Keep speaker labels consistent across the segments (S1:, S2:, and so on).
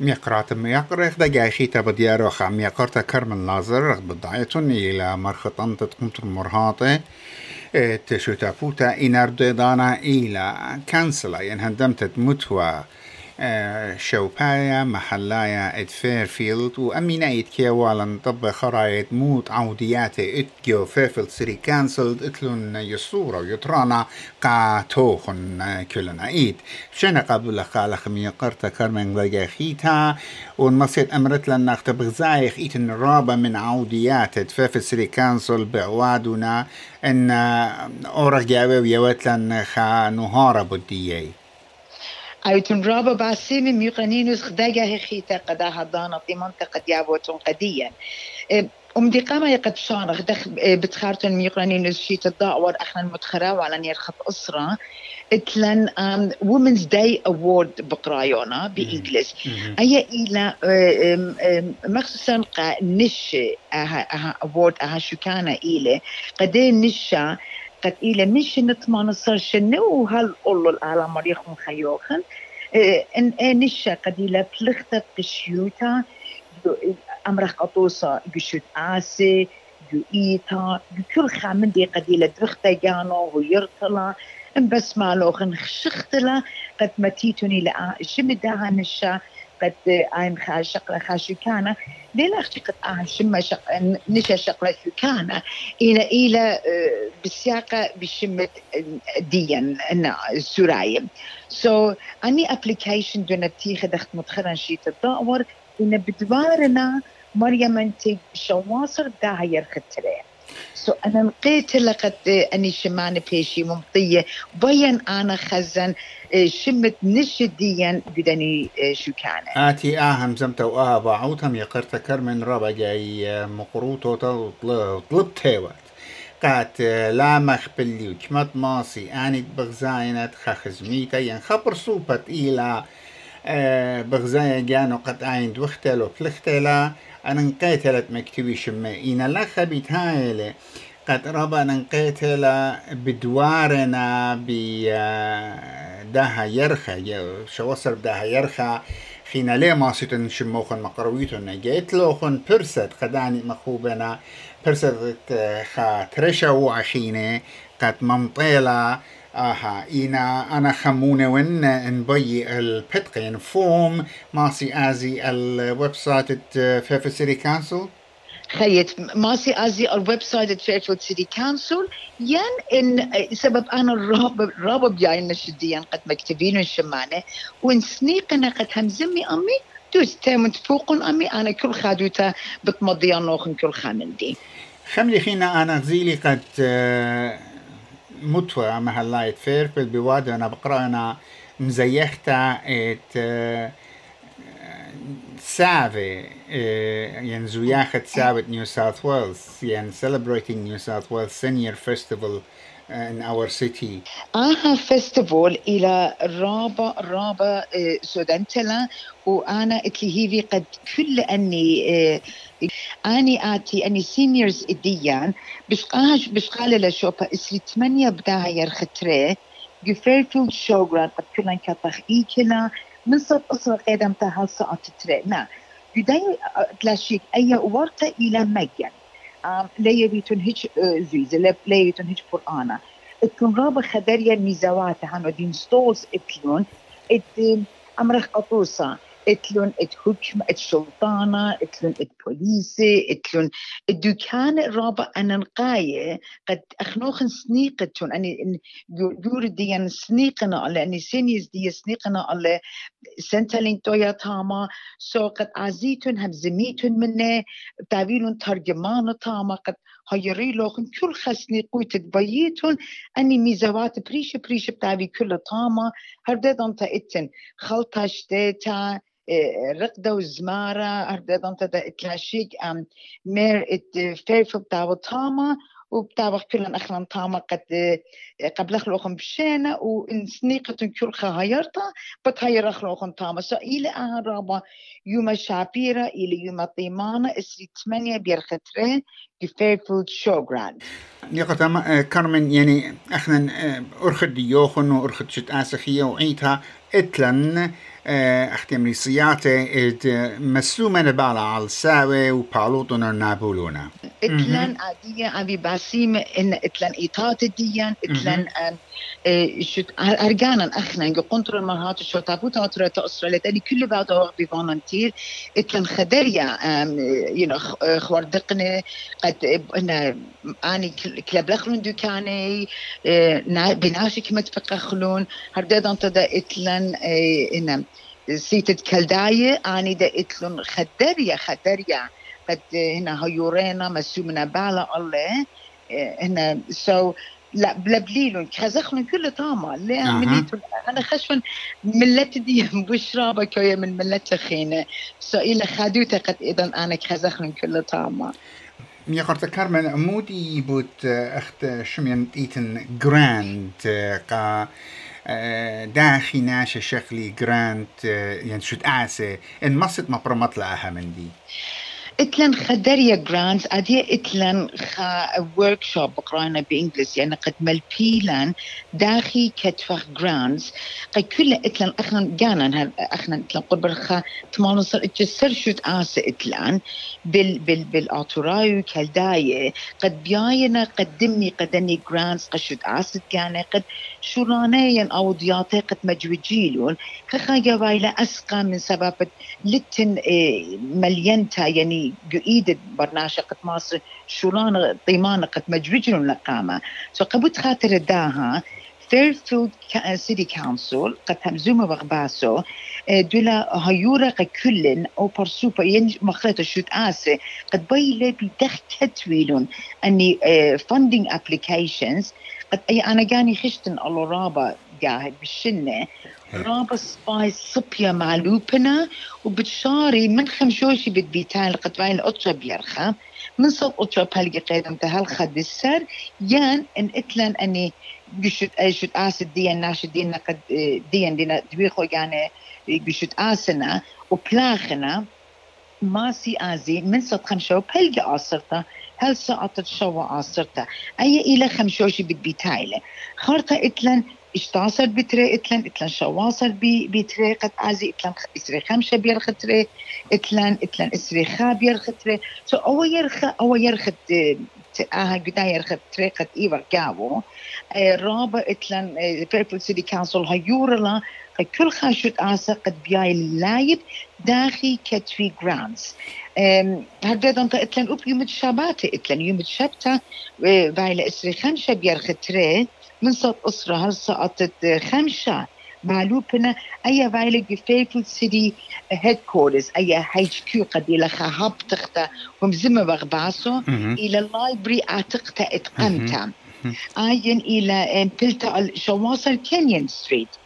S1: ميقرات ميقرق دقايخي تبديارو خا ميقرتا كرمن لازر رغب بدعيتون إلى مرخطان تتقمت المرهاطة تشو تافوتا إنار دانا إلى كانسلا ينهدمت متوى شوبايا محلايا ات فيرفيلد وأمينا ات كيوالا طب خرايت موت عوديات ات جو فيرفيلد سري كانسلد إتلون يصورة ويطرانا قا توخن كلنا ايد شنا قبل قال خمي قرتا كرمن خيتا ونمسيت أمرت لنا بغزايخ ايت الرابة من عوديات ات فيرفيلد سري كانسل بعوادنا إن أورغ جاوي ويوت لنا خا نهارة بديي
S2: أيتون رابا باسيمي ميقانينوس خداجا هخيتا قداها دانا في منطقة يابوتون قديا. أم دي قامة يقد شانخ دخ بتخارتون ميقانينوس شيت الضاء إحنا المتخرا وعلى نير خط أسرة اتلن وومنز داي اوورد بقرايونا بإنجلس أي إلى مخصوصا قا نش آها اوورد آها شكانة إلى قدي نشا قد إلى مش نتمان صار شنو هل قولوا العالم مريخ مخيوخن إن انشا قد إلى بلغتا قشيوتا امرخ قطوسا قشوت آسي جو إيتا كل خامن دي قد إلى درختا جانو ويرتلا. إن بس مالوخن شختلا قد متيتوني لآ شمدها نشا. قد ايم شقلة خاشكانة ليلا قد آه شمة شق نشا شقلة شكانة إلى إلى بالسياقة بشمة ديا سرايم سو أني أبليكيشن دون بتيخ دخت متخرن شيت الدور إن بدوارنا مريم أنت شواصر داهير خطرين سو أنا لقيت لقد أني شمان بيشي ممطية. بين أنا خزن؟ شمت نشديا بدني شو كان؟
S1: آتي آهم زمت وآها باعوتهم يقرت كرمن ربا جاي مقروطو طلبت هيوت قات لا مخبلي وكمت ماسي آني بغزاينت خخزميتا ين خبر صوبت إلى بغزايا جانو قد عين دوختلو فلختلا أنا نقيتلت مكتبي شما إنا لا خبيت هايلة. قد ربا نقيتل بدوارنا بدها يرخى شوصر بدها يرخى خينا ليه ما سيتن شموخن مقرويتن؟ جيت لوخن برست قداني مخوبنا برست خا ترشا وعشينة قد ممطيلة آها إنا أنا خمونة وين نبي البتقين. فوم ماسي آزي الويب سايت فيفا سيتي كانسل
S2: خيت ماسي أزي الويب سايت فيرفيلد سيتي كونسل. ين إن سبب أنا الراب الراب جاي نشديا قد مكتبين الشمانه وإن سنيقنا قد همزمي أمي دوس تامن فوقن أمي أنا كل خادوتا بتمضي نوخن كل خامندي.
S1: خملي خينا أنا غزيلي قد متوى مهلايت فير بالبواد أنا بقرا أنا مزيحتا إت سافي يعني زوياخة سابت نيو ساوث ويلز يعني celebrating New South Wales Senior Festival in our city.
S2: آها فيستيفال إلى رابا رابا سودانتلا وأنا اتلهيفي قد كل أني أني آتي أني سينيورز إديان بش قاش بش قال لشوبا إسري ثمانية بداها يرختري جفيرفيلد شوغران قد كلن كتخ إيكلا من صوت أسرة قيدم تها ساعة تري نا. بداية تلاشيك أي ورطة إلى مجن لا يبيتون هيج زيزة لا يبيتون هيج قرآن. إتكون رابع خدريا ميزاوات هانو دين ستولز اتلون ات أمرخ قطوسة. اتلون ات حكم ات سلطانة اتلون ات بوليسي اتلون الدكان الرابع أنا نقاية قد اخنوخن سنيقتون اني جور ديان سنيقنا على اني سينيز دي سنيقنا على سنتلين تويا تاما سو قد عزيتون هم زميتون منه. تابيلون ترجمان تاما. قد هيري لوخن كل خسني قويت بيتون اني ميزوات بريش بريش بتابي كل تاما. هرددان تا اتن خلطاش ديتا رقدة وزمارة أرددان تدا إتلاشيك أم مير إت فيرفو بتاعو تاما وبتاع كلن أخلان تاما قد قبل أخلوخن بشينا ونسنيقة كل خهايرتا بتهير أخلوخن تاما سو إلى أهرابا يوم شابيرا إلى يوم طيمانا إسري تمانية بيرخترين Fairfield Show Grant.
S1: يقطع كارمن يعني إحنا أرخد ديوخن وأرخد شت آسخية وعيتها اتلن اختيم سياتة إد مسومة نبالا على الساوي وبالوتنا نابولونا.
S2: اتلن عادية ابي باسيم إن اتلن إيطات الديان اتلن شت ارجانا أخنا نجو قنطر المرهات شو تابوتا اطرة اسرة لتأني كل بعد أو بي فولنتير اتلن خدريا ينو خوردقني قد أنا آني كلاب لخلون دوكاني بناشي كما تفقخلون هرداد انت دا اتلن ان سيتت كالداية آني دا اتلن خدريا خدريا قد هنا هيورينا مسومنا بالا الله هنا سو لا بلا بليلون كازخلون كل طامة لا
S1: أها.
S2: مليتو أنا خشون ملت دي بشرابة كوية من ملت خينة سو إلى خادوتا قد اذا أنا كازخلون كل طامة
S1: يقرت كارمن مودي بوت اخت شمين ايتن جراند قا داخي ناشا شكلي جراند يعني شت اسي ان مصد ما برمت لها من دي
S2: اتلن خدريا جرانز ادي اتلن خا ورك شوب بقرانا بانجلس يعني قد ملبيلان داخي كتفخ جرانز قد كل اتلن اخنا جانا اخنا اتلن قرب خا تمانو صار اتجسر شوت آسة اتلن بال بال بالاتورايو كالداية. قد بياينا قدمني قدني جرانز قد شوت آسة كان قد شورانيا أو ضياطي قد مجوجيلون. كخا وايلا أسقى من سبب لتن إيه، ملينتا يعني قيد برناشة قد مصر شولان طيمانة قد مجوجلون لقامة سو قبوت خاطر داها فيرفيلد سيتي كونسل قد همزومة بغباسو إيه، دولا هيورا كلن أو برسوبا ين مخلطة شوت آسي قد بايلة بدخ كتويلون أني فاندينج ابليكيشنز قد أي أنا جاني خشتن الله رابا قاعد بالشنة رابا سباي صبيا معلوبنا وبتشاري من خمشوشي بتبيتان قد باين القطشة بيرخى من صوت قطشة بهالقي قيدم تهال خد السر. يان إن إتلن أني بشت شت آس الدين ناش الدين قد دين دينا دبيخو يعني بشت آسنا وبلاخنا. ما سي آزي من صوت خمشو بهالقي آسرتا هل سقطت شوا آسرتا أي إلى خمشوشي بتبيتايلة خارطة إتلن اشتاصر بتري اتلن اتلن شواصر بي بتري قد عزي اتلن إسري خمسة بيرخ تري اتلن اتلن إسري خا بيرخ تري سو أو يرخ أو يرخ آه قدا يرخ تري قد ايور كاو آه، رابع اتلن بيربل سيتي كونسل هيورلا قد كل خاشوت آسا قد بياي اللايب داخي كتفي جرانز هرداد انت اتلن اوب يوم شاباتي اتلن يوم شابتا بايلة اسري خمسة بيرخ تري من صوت أسرة هل سقطت خمسة معلوبنا أي فايلة فيفل سيتي هيد كورترز أي هيتش كيو قد إلى خهاب تختا ومزمة بغباسو إلى اللايبري أعتقتا اتقمتا آين إلى بلتا شواصل كينيون ستريت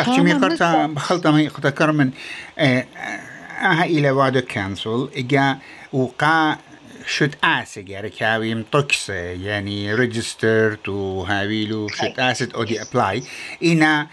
S1: أختي
S2: هذا
S1: قرتا
S2: بالضبط.
S1: بخلطة مي قرتا كارمن أها إلى وادو كانسل إجا وقا شت آسي يعني كاوي مطكس يعني ريجسترد وهاويلو شت اسد أودي ابلاي إنا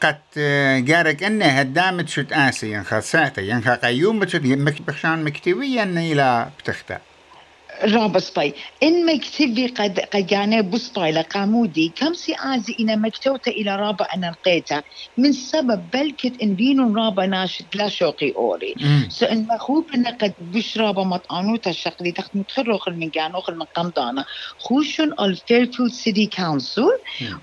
S1: قد جارك انه هدامت شت آسي ينخا ساعته ينخا قيوم بتشت بخشان مكتويا إلى بتختا.
S2: رابا سباي إن مكتبي قد يعني بسباي لقامودي كم سي آزي إنا مكتوتة إلى رابا أنا لقيتها من سبب بلكت إن بينو رابا ناشد لا شوقي أوري. سو إن مخوب إن قد بش رابا مطعنوتا الشقلي تخت متخرخ من جانوخ من قمضانا خوشون الفيرفيلد سيتي كونسل.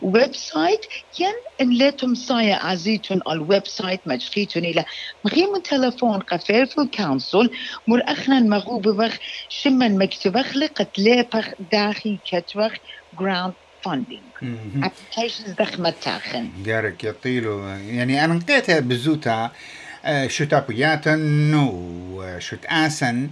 S2: ويب سايت ين إن ليتم صايا عزيتون الويب سايت مجخيتون إلى مخيم تلفون قفيرفيلد كونسل مر أخنا مغوب بخ شمن مكتبخ لقت ليبخ داخي كتبخ جراوند فاندينج ابلكيشنز دخ متاخن
S1: جارك يطيلو يعني أنا لقيتها بزوتا آه، نو شو تآسن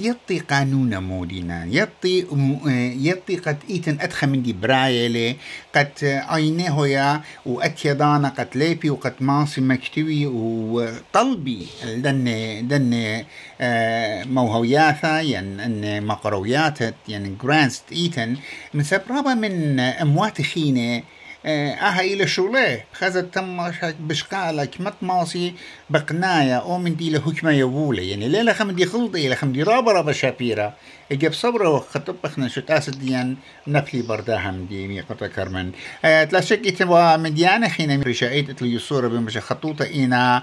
S1: يطي قانون مودينا يطي آه، يطي قد إيتن ادخى من دي برايلي قد عينيه هويا واتيضانا قد ليبي وقد ماصي مكتوي وطلبي دن دن آه، موهوياثا ين إن مقرويات ين جرانست إيتن. من سبرابا من أموات خينة أها إلى شوليه خزت تم بشقالك مطماسي بقنايا. أو من دي لحكمة يبولة يعني ليلة خم دي خلطي لخم دي رابا رابا شابيرا اجاب صبرا وخطب اخنا شو تأسد ديان نفلي برداها من دي مي قطع كرمن. آه تلا شك اتبا مديانة خينا رشايت اتلو يصورة بمشا خطوطة إينا.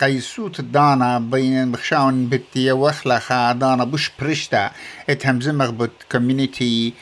S1: قيسوت دانا بين بخشاون بتي وخلا دانا بوش برشتا. اتهمزمغ بت كوميونيتي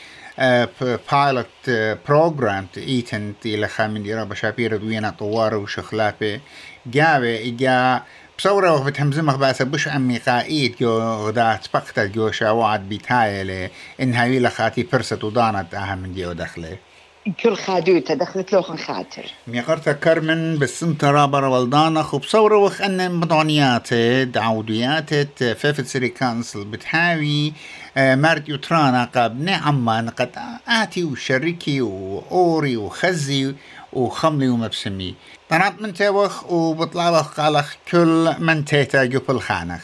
S1: بايلوت بروجرام ايتن إلى خامن ديرا بشابير دوينا طوار وشخلافة. جاوه إجا بصورة وقت همزمخ باسا بش عمي قائد جو غدا تبقت جو شاوات بيتايلة إنها ويلا خاتي فرصة ودانت أهم من ديو دخلة.
S2: كل خادوتا دخلت لوخن خاطر.
S1: ميقرتا كرمن بالسنترا رابر والدانا خو بصورة وخ أن مضانيات دعوديات فيفت سيري كانسل بتحاوي مارت يوترانا قاب نعمان قد آتي وشركي وأوري وخزي وخملي ومبسمي. طنات من توخ وبطلع قالخ كل من تيتا جوب الخانخ.